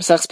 This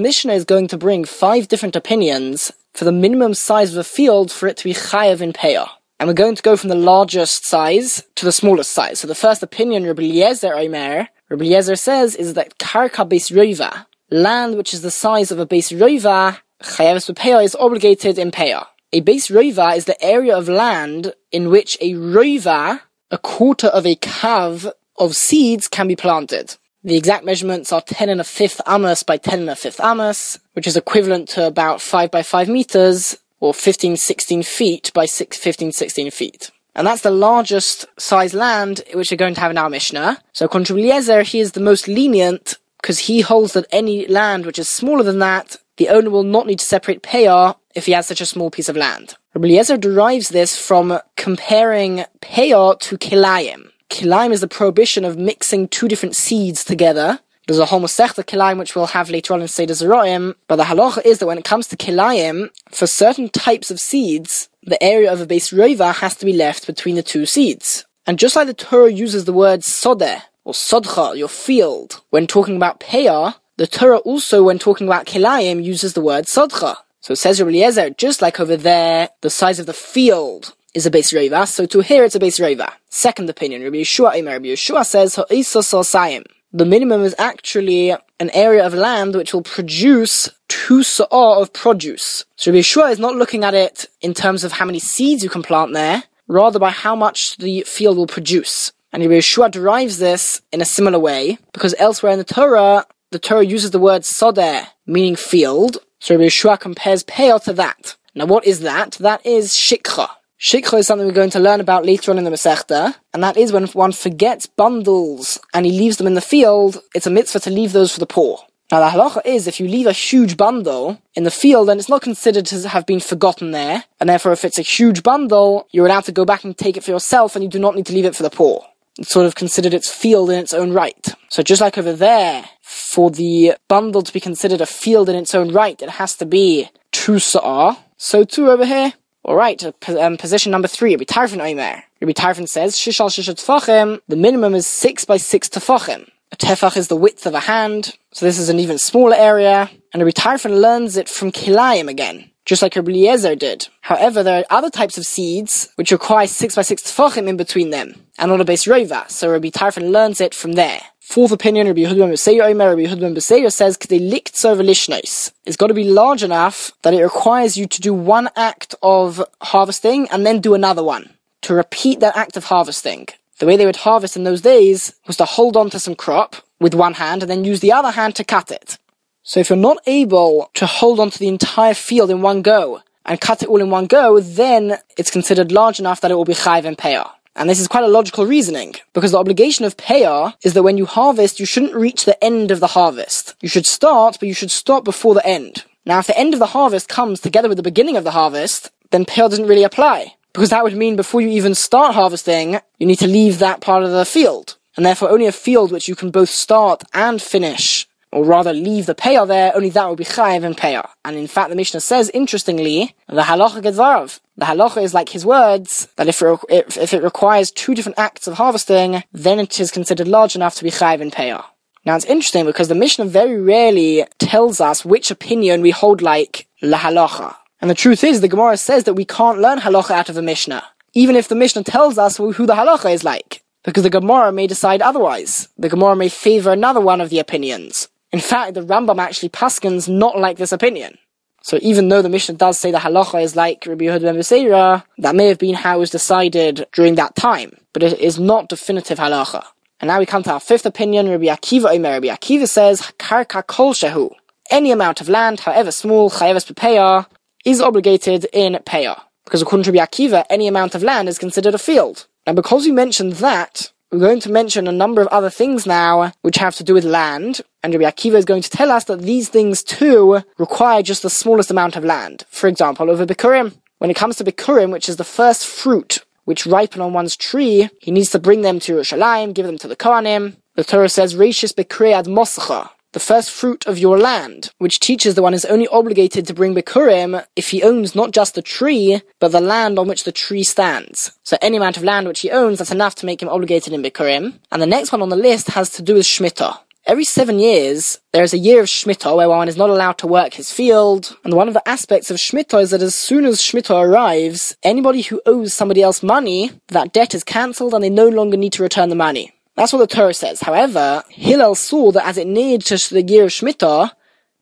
Mishnah is going to bring five different opinions for the minimum size of a field for it to be chayav in Peah. And we're going to go from the largest size to the smallest size. So the first opinion, Rabbi Eliezer Omer, Rabbi Eliezer says, is that Karka Beis Rova, land which is the size of a Beis Rova, chayav Peah is obligated in Peah. A Beis Rova is the area of land in which a Rova, a quarter of a kav of seeds can be planted. The exact measurements are 10 and a fifth amos by 10 and a fifth amos, which is equivalent to about 5 by 5 meters, or 15, 16 feet by 6, 15, 16 feet. And that's the largest size land which we're going to have in our Mishnah. So according Eliezer, he is the most lenient because he holds that any land which is smaller than that, the owner will not need to separate payah if he has such a small piece of land. Rabbi derives this from comparing payah to kilayim. Kilaim is the prohibition of mixing two different seeds together. There's a whole Masechta kilaim which we'll have later on in Seder Zeroim, but the halacha is that when it comes to kilaim, for certain types of seeds, the area of a Beis Rova has to be left between the two seeds. And just like the Torah uses the word sodeh, or sodcha, your field, when talking about payah, the Torah also, when talking about kilayim, uses the word sodcha. So it says Rabbi Eliezer, just like over there, the size of the field is a Beis Rova, so to here it's a Beis Rova. Second opinion, Rabbi Yehoshua Imer, Rabbi Yehoshua says, The minimum is actually an area of land which will produce two sa'ah of produce. So Rabbi Yehoshua is not looking at it in terms of how many seeds you can plant there, rather by how much the field will produce. And Rabbi Yehoshua derives this in a similar way, because elsewhere in the Torah, the Torah uses the word sodeh, meaning field, so Rabbi Yehoshua compares payah to that. Now what is that? That is shikha. Shikha is something we're going to learn about later on in the Masechta, and that is when one forgets bundles and he leaves them in the field, it's a mitzvah to leave those for the poor. Now the halacha is if you leave a huge bundle in the field, then it's not considered to have been forgotten there, and therefore if it's a huge bundle, you're allowed to go back and take it for yourself, and you do not need to leave it for the poor. It's sort of considered its field in its own right. So just like over there, for the bundle to be considered a field in its own right, it has to be two sa'ah. So too over here, Alright, um, position number three, Rabbi Tarfon Omer. Rabbi Tarfon says, Shishal Shishat Tefachim, the minimum is six by six Tefachim. A tefach is the width of a hand, so this is an even smaller area, and Rabbi Tarfon learns it from Kilayim again, just like Rabbi Eliezer did. However, there are other types of seeds which require six by six tefachim in between them, and on a Beis Rova, so Rabbi Tarfon learns it from there. Fourth opinion, Rabbi Yehuda Beseir Omer, Rabbi Yehuda Beseir says. It's got to be large enough that it requires you to do one act of harvesting and then do another one to repeat that act of harvesting. The way they would harvest in those days was to hold on to some crop with one hand and then use the other hand to cut it. So if you're not able to hold on to the entire field in one go and cut it all in one go, then it's considered large enough that it will be chayv and payah. And this is quite a logical reasoning, because the obligation of payah is that when you harvest, you shouldn't reach the end of the harvest. You should start, but you should stop before the end. Now, if the end of the harvest comes together with the beginning of the harvest, then payah doesn't really apply. Because that would mean before you even start harvesting, you need to leave that part of the field. And therefore only a field which you can both start and finish or rather leave the payah there, only that would be chayiv and payah. And in fact, the Mishnah says, interestingly, the halacha gedvarav. The halacha is like his words, that if it, if it requires two different acts of harvesting, then it is considered large enough to be chayiv and payah. Now it's interesting because the Mishnah very rarely tells us which opinion we hold like la halacha. And the truth is, the Gemara says that we can't learn halacha out of the Mishnah. Even if the Mishnah tells us who the halacha is like. Because the Gemara may decide otherwise. The Gemara may favor another one of the opinions. In fact, the Rambam actually paskins not like this opinion. So even though the Mishnah does say the halacha is like Rabbi Yehuda ben Beseira, that may have been how it was decided during that time, but it is not definitive halacha. And now we come to our fifth opinion, Rabbi Akiva Omer. Rabbi Akiva says, Karka kol shehu. Any amount of land, however small, chayeves bepeya, is obligated in peya. Because according to Rabbi Akiva, any amount of land is considered a field. And because we mentioned that, we're going to mention a number of other things now which have to do with land, and Rabbi Akiva is going to tell us that these things too require just the smallest amount of land. For example, over Bikurim. When it comes to Bikurim, which is the first fruit which ripen on one's tree, he needs to bring them to Yerushalayim, give them to the Kohanim. The Torah says, Reishis Bekri ad Moscha, the first fruit of your land, which teaches the one is only obligated to bring Bikurim if he owns not just the tree, but the land on which the tree stands. So any amount of land which he owns, that's enough to make him obligated in Bikurim. And the next one on the list has to do with Shemitah. Every seven years, there is a year of Shemitah where one is not allowed to work his field. And one of the aspects of Shemitah is that as soon as Shemitah arrives, anybody who owes somebody else money, that debt is cancelled and they no longer need to return the money. That's what the Torah says. However, Hillel saw that as it neared to the year of Shemitah,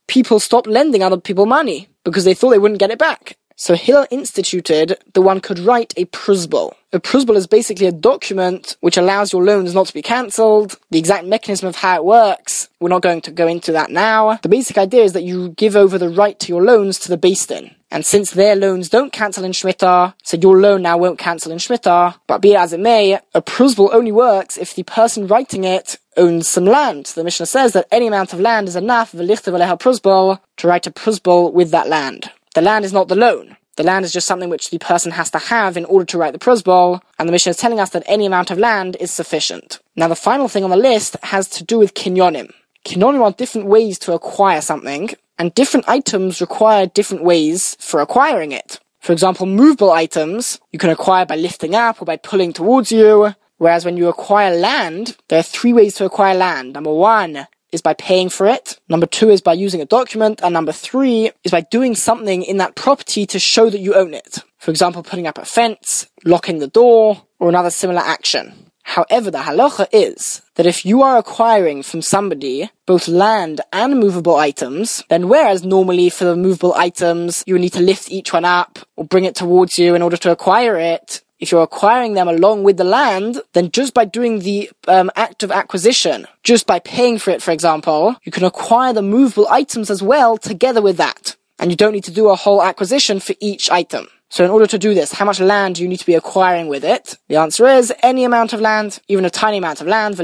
people stopped lending other people money because they thought they wouldn't get it back. So Hillel instituted that one could write a prusbul. A prusbul is basically a document which allows your loans not to be cancelled. The exact mechanism of how it works, we're not going to go into that now. The basic idea is that you give over the right to your loans to the Din. And since their loans don't cancel in Shemitah, so your loan now won't cancel in Shemitah, but be it as it may, a prusbul only works if the person writing it owns some land. The Mishnah says that any amount of land is enough, prusbul, to write a prusbul with that land. The land is not the loan. The land is just something which the person has to have in order to write the prusbul, and the Mishnah is telling us that any amount of land is sufficient. Now, the final thing on the list has to do with kinyonim. Kinyonim are different ways to acquire something, and different items require different ways for acquiring it. For example, movable items you can acquire by lifting up or by pulling towards you, whereas when you acquire land, there are three ways to acquire land. Number one, is by paying for it. Number two is by using a document. And number three is by doing something in that property to show that you own it. For example, putting up a fence, locking the door, or another similar action. However, the halacha is that if you are acquiring from somebody both land and movable items, then whereas normally for the movable items you would need to lift each one up or bring it towards you in order to acquire it, if you're acquiring them along with the land, then just by doing the um, act of acquisition, just by paying for it, for example, you can acquire the movable items as well together with that. And you don't need to do a whole acquisition for each item. So in order to do this, how much land do you need to be acquiring with it? The answer is any amount of land, even a tiny amount of land,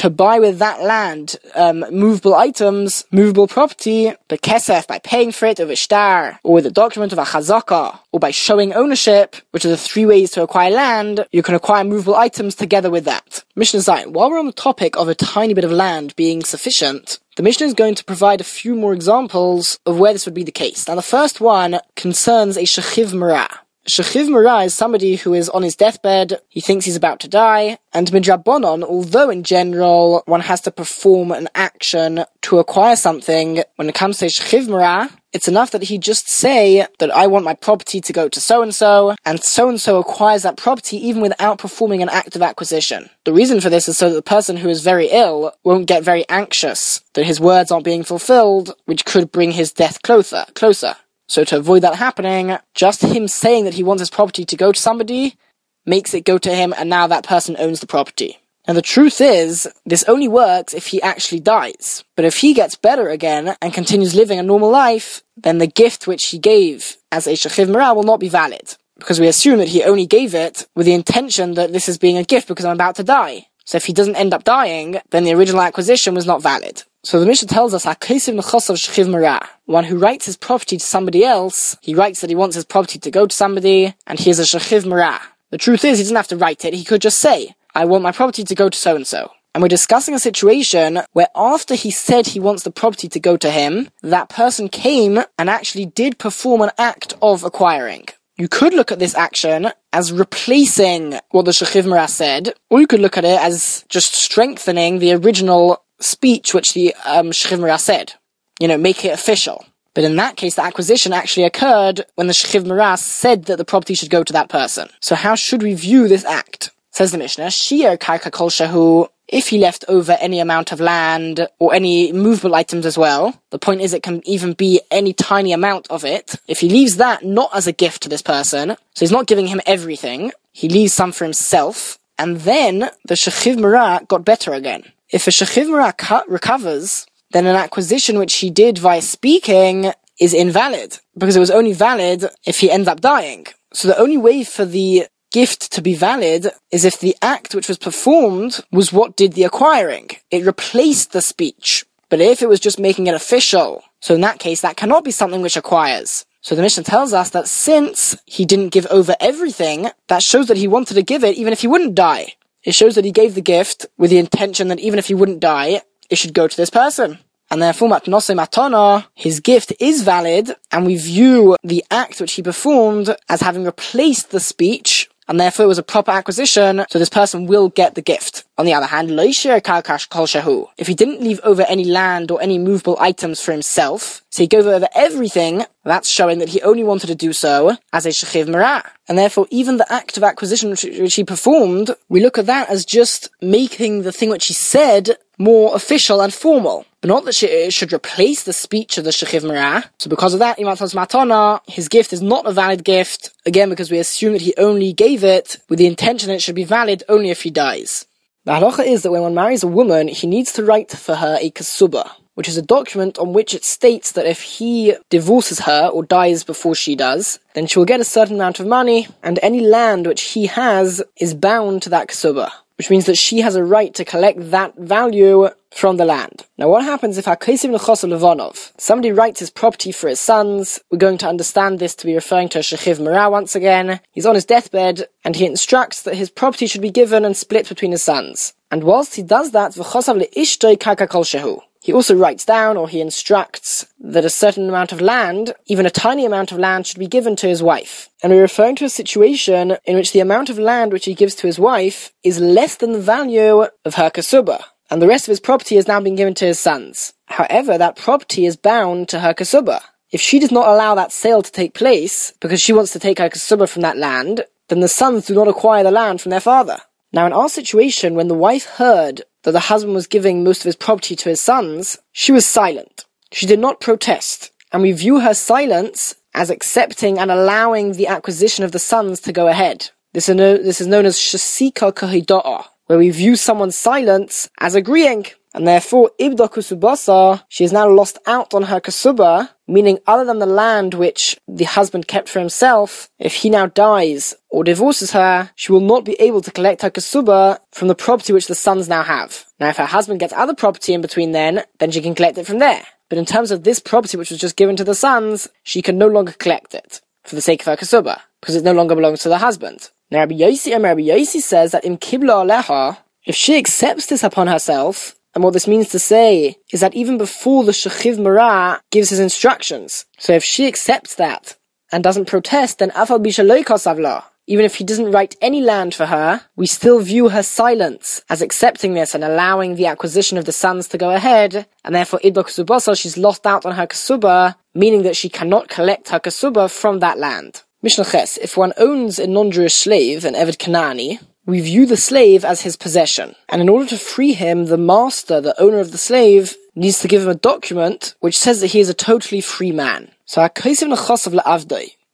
to buy with that land um, movable items, movable property, but kesef by paying for it of a star, or with a document of a chazaka, or by showing ownership, which are the three ways to acquire land, you can acquire movable items together with that. Mishnah Zayin, while we're on the topic of a tiny bit of land being sufficient, the Mishnah is going to provide a few more examples of where this would be the case. Now, the first one concerns a shechiv marah. Shechiv Marah is somebody who is on his deathbed, he thinks he's about to die, and Midrabanon, although in general one has to perform an action to acquire something, when it comes to Shechiv Marah, it's enough that he just say that I want my property to go to so and so, and so and so acquires that property even without performing an act of acquisition. The reason for this is so that the person who is very ill won't get very anxious that his words aren't being fulfilled, which could bring his death closer, closer. So to avoid that happening, just him saying that he wants his property to go to somebody makes it go to him and now that person owns the property. And the truth is, this only works if he actually dies. But if he gets better again and continues living a normal life, then the gift which he gave as a Shechiv Marah will not be valid. Because we assume that he only gave it with the intention that this is being a gift because I'm about to die. So if he doesn't end up dying, then the original acquisition was not valid. So the Mishnah tells us, one who writes his property to somebody else, he writes that he wants his property to go to somebody, and he is a shechiv marah. The truth is, he doesn't have to write it, he could just say, I want my property to go to so and so. And we're discussing a situation where after he said he wants the property to go to him, that person came and actually did perform an act of acquiring. You could look at this action as replacing what the Shechiv Marah said, or you could look at it as just strengthening the original speech which the um, Shechiv Marah said. You know, make it official. But in that case, the acquisition actually occurred when the Shechiv Marah said that the property should go to that person. So how should we view this act? Says the Mishnah, Shir Karka Kol Shahu, if he left over any amount of land or any movable items as well, the point is it can even be any tiny amount of it. If he leaves that not as a gift to this person, so he's not giving him everything, he leaves some for himself, and then the Shechiv Marah got better again. If a Shechiv Marah recovers, then an acquisition which he did via speaking is invalid, because it was only valid if he ends up dying. So the only way for the gift to be valid is if the act which was performed was what did the acquiring. It replaced the speech. But if it was just making it official, so in that case, that cannot be something which acquires. So the Mishnah tells us that since he didn't give over everything, that shows that he wanted to give it even if he wouldn't die. It shows that he gave the gift with the intention that even if he wouldn't die, it should go to this person. And therefore, matnose matana, his gift is valid, and we view the act which he performed as having replaced the speech and therefore it was a proper acquisition, so this person will get the gift. On the other hand, if he didn't leave over any land or any movable items for himself, so he gave over everything, that's showing that he only wanted to do so as a shechiv marah. And therefore, even the act of acquisition which, which he performed, we look at that as just making the thing which he said more official and formal. But not that it uh, should replace the speech of the Shechiv Marah. So because of that, Imatos Matana, his gift is not a valid gift, again because we assume that he only gave it with the intention that it should be valid only if he dies. The halacha is that when one marries a woman, he needs to write for her a kasuba, which is a document on which it states that if he divorces her or dies before she does, then she will get a certain amount of money, and any land which he has is bound to that kasuba which means that she has a right to collect that value from the land. Now what happens if Hakesiv Nechos Levanov, somebody writes his property for his sons, we're going to understand this to be referring to Shechiv Marah once again, he's on his deathbed, and he instructs that his property should be given and split between his sons. And whilst he does that, V'chosav Le'ishtoi Karka Kol Shehu, he also writes down or he instructs that a certain amount of land, even a tiny amount of land, should be given to his wife. And we're referring to a situation in which the amount of land which he gives to his wife is less than the value of her kasuba. And the rest of his property has now been given to his sons. However, that property is bound to her kasuba. If she does not allow that sale to take place because she wants to take her kasuba from that land, then the sons do not acquire the land from their father. Now, in our situation, when the wife heard that the husband was giving most of his property to his sons, she was silent. She did not protest, and we view her silence as accepting and allowing the acquisition of the sons to go ahead. This is, known as shasika kahida'a, where we view someone's silence as agreeing, and therefore ibda kusubasa, she has now lost out on her kasuba, meaning other than the land which the husband kept for himself, if he now dies or divorces her, she will not be able to collect her kasuba from the property which the sons now have. Now if her husband gets other property in between then, then she can collect it from there. But in terms of this property which was just given to the sons, she can no longer collect it for the sake of her kasuba, because it no longer belongs to the husband. Now Rabbi Yossi and Rabbi Yossi says that in Kibla Aleha, if she accepts this upon herself, and what this means to say is that even before the Shechiv Marah gives his instructions, so if she accepts that and doesn't protest, then Afal Bisha even if he doesn't write any land for her, we still view her silence as accepting this and allowing the acquisition of the sons to go ahead, and therefore Idba Ksubasa, she's lost out on her Kasuba, meaning that she cannot collect her Kasuba from that land. Mishnah Ches, if one owns a non-Jewish slave, an Eved Kanani, we view the slave as his possession. And in order to free him, the master, the owner of the slave, needs to give him a document which says that he is a totally free man. So,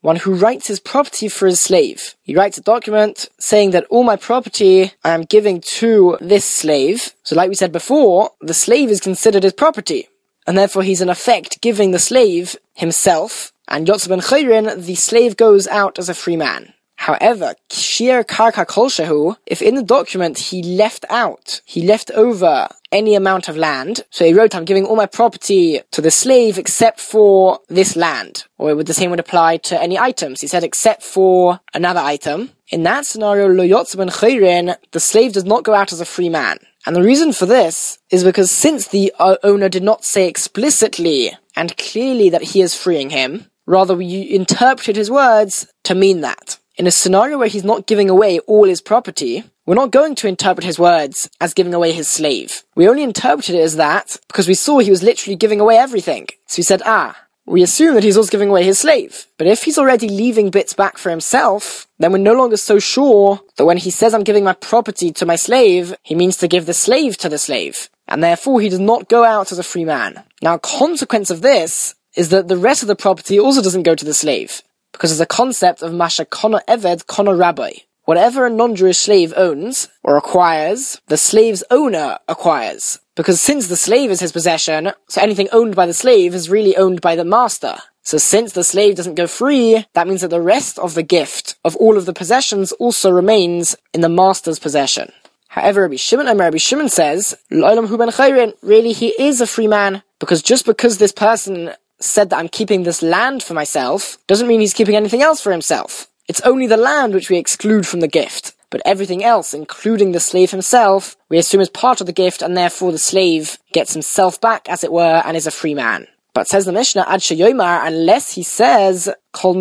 one who writes his property for his slave. He writes a document saying that all my property I am giving to this slave. So like we said before, the slave is considered his property. And therefore he's in effect giving the slave himself. And Yotzeb ben Chayrin, the slave goes out as a free man. However, Kshir Karka Kolshehu, if in the document he left out, he left over any amount of land, so he wrote, I'm giving all my property to the slave except for this land. Or would the same would apply to any items. He said, except for another item. In that scenario, Lo ben Chayrin, the slave does not go out as a free man. And the reason for this is because since the uh, owner did not say explicitly and clearly that he is freeing him, rather we interpreted his words to mean that. In a scenario where he's not giving away all his property, we're not going to interpret his words as giving away his slave. We only interpreted it as that because we saw he was literally giving away everything. So we said, ah, we assume that he's also giving away his slave. But if he's already leaving bits back for himself, then we're no longer so sure that when he says I'm giving my property to my slave, he means to give the slave to the slave. And therefore he does not go out as a free man. Now, consequence of this is that the rest of the property also doesn't go to the slave because there's a concept of Masha Kona Eved Kona Rabbi. Whatever a non-Jewish slave owns or acquires, the slave's owner acquires. Because since the slave is his possession, so anything owned by the slave is really owned by the master. So since the slave doesn't go free, that means that the rest of the gift of all of the possessions also remains in the master's possession. However, Rabbi Shimon and Rabbi Shimon says, really he is a free man, because just because this person said that I'm keeping this land for myself doesn't mean he's keeping anything else for himself. It's only the land which we exclude from the gift. But everything else, including the slave himself, we assume is part of the gift and therefore the slave gets himself back, as it were, and is a free man. But says the Mishnah, Ad Sheyomar, unless he says, all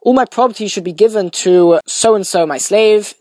all my property should be given to so and so, my slave,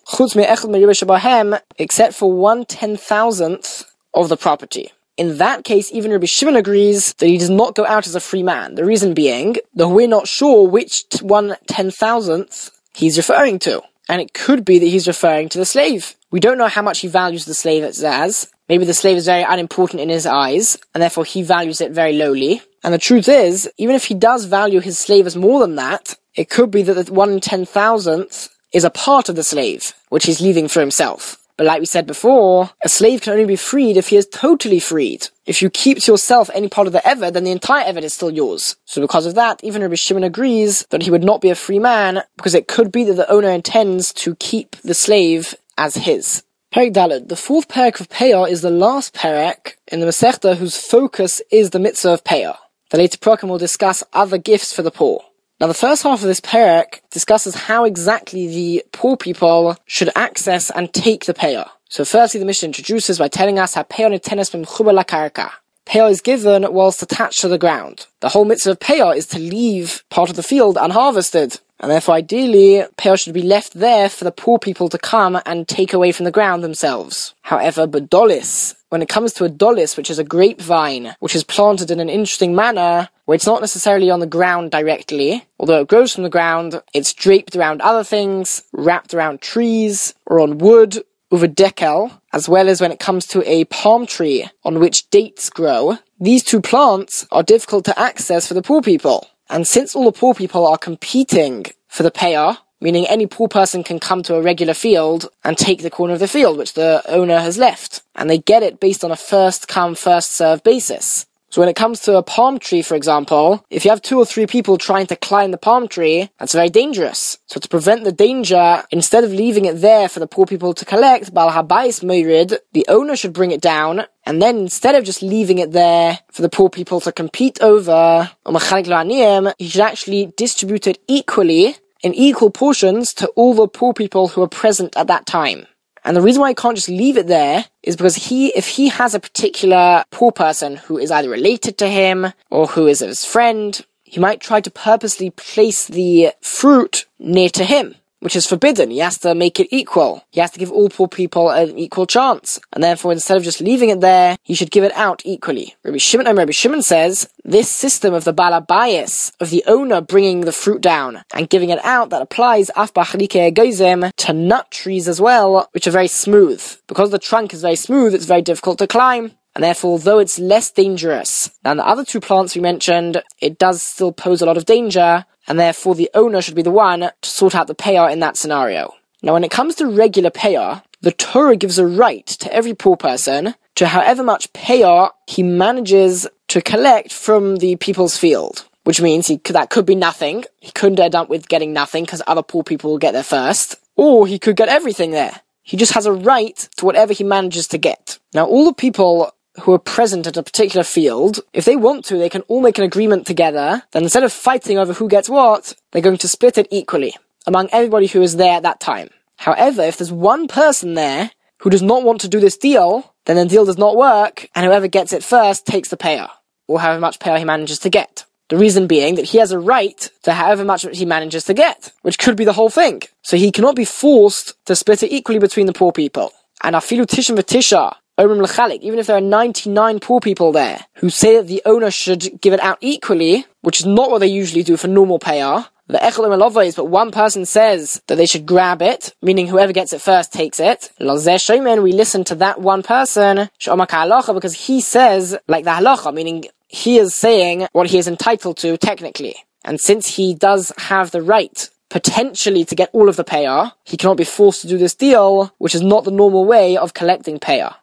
except for one ten thousandth of the property. In that case, even Rabbi Shimon agrees that he does not go out as a free man. The reason being that we're not sure which one ten thousandth he's referring to. And it could be that he's referring to the slave. We don't know how much he values the slave as. Maybe the slave is very unimportant in his eyes, and therefore he values it very lowly. And the truth is, even if he does value his slave as more than that, it could be that the one ten thousandth is a part of the slave, which he's leaving for himself. But like we said before, a slave can only be freed if he is totally freed. If you keep to yourself any part of the Eved, then the entire Eved is still yours. So because of that, even Rabbi Shimon agrees that he would not be a free man, because it could be that the owner intends to keep the slave as his. Perek Daled. The fourth perek of Peyah is the last perek in the Masechta whose focus is the mitzvah of Peyah. The later perakim will discuss other gifts for the poor. Now, the first half of this parak discusses how exactly the poor people should access and take the payah. So, firstly, the Mishnah introduces by telling us how payah nitenes b'mchuba lakarka. Payah is given whilst attached to the ground. The whole mitzvah of payah is to leave part of the field unharvested. And therefore, ideally, payah should be left there for the poor people to come and take away from the ground themselves. However, Badolis, when it comes to a dolis, which is a grapevine, which is planted in an interesting manner, where it's not necessarily on the ground directly, although it grows from the ground, it's draped around other things, wrapped around trees, or on wood, over decal, as well as when it comes to a palm tree on which dates grow. These two plants are difficult to access for the poor people. And since all the poor people are competing for the payah, meaning any poor person can come to a regular field and take the corner of the field which the owner has left. And they get it based on a first come, first served basis. So when it comes to a palm tree, for example, if you have two or three people trying to climb the palm tree, that's very dangerous. So to prevent the danger, instead of leaving it there for the poor people to collect, Bal Habayis the owner should bring it down, and then instead of just leaving it there for the poor people to compete over, umm he should actually distribute it equally in equal portions to all the poor people who are present at that time. And the reason why he can't just leave it there is because he, if he has a particular poor person who is either related to him or who is his friend, he might try to purposely place the fruit near to him which is forbidden. He has to make it equal. He has to give all poor people an equal chance. And therefore, instead of just leaving it there, he should give it out equally. Rabbi Shimon, Rabbi Shimon says, this system of the balabayas, of the owner bringing the fruit down and giving it out, that applies to nut trees as well, which are very smooth. Because the trunk is very smooth, it's very difficult to climb and therefore, although it's less dangerous than the other two plants we mentioned, it does still pose a lot of danger, and therefore the owner should be the one to sort out the payah in that scenario. Now, when it comes to regular payah, the Torah gives a right to every poor person to however much payah he manages to collect from the people's field. Which means he that could be nothing. He couldn't end up with getting nothing because other poor people will get there first. Or he could get everything there. He just has a right to whatever he manages to get. Now, all the people who are present at a particular field, if they want to, they can all make an agreement together. Then instead of fighting over who gets what, they're going to split it equally among everybody who is there at that time. However, if there's one person there who does not want to do this deal, then the deal does not work, and whoever gets it first takes the payah, or however much payah he manages to get. The reason being that he has a right to however much he manages to get, which could be the whole thing. So he cannot be forced to split it equally between the poor people. And afilu tisha v'tisha, even if there are 99 poor people there who say that the owner should give it out equally, which is not what they usually do for normal payah, the echel is, but one person says that they should grab it, meaning whoever gets it first takes it. Shomen, we listen to that one person, because he says, like the halacha, meaning he is saying what he is entitled to technically. And since he does have the right potentially to get all of the payah, he cannot be forced to do this deal, which is not the normal way of collecting payah.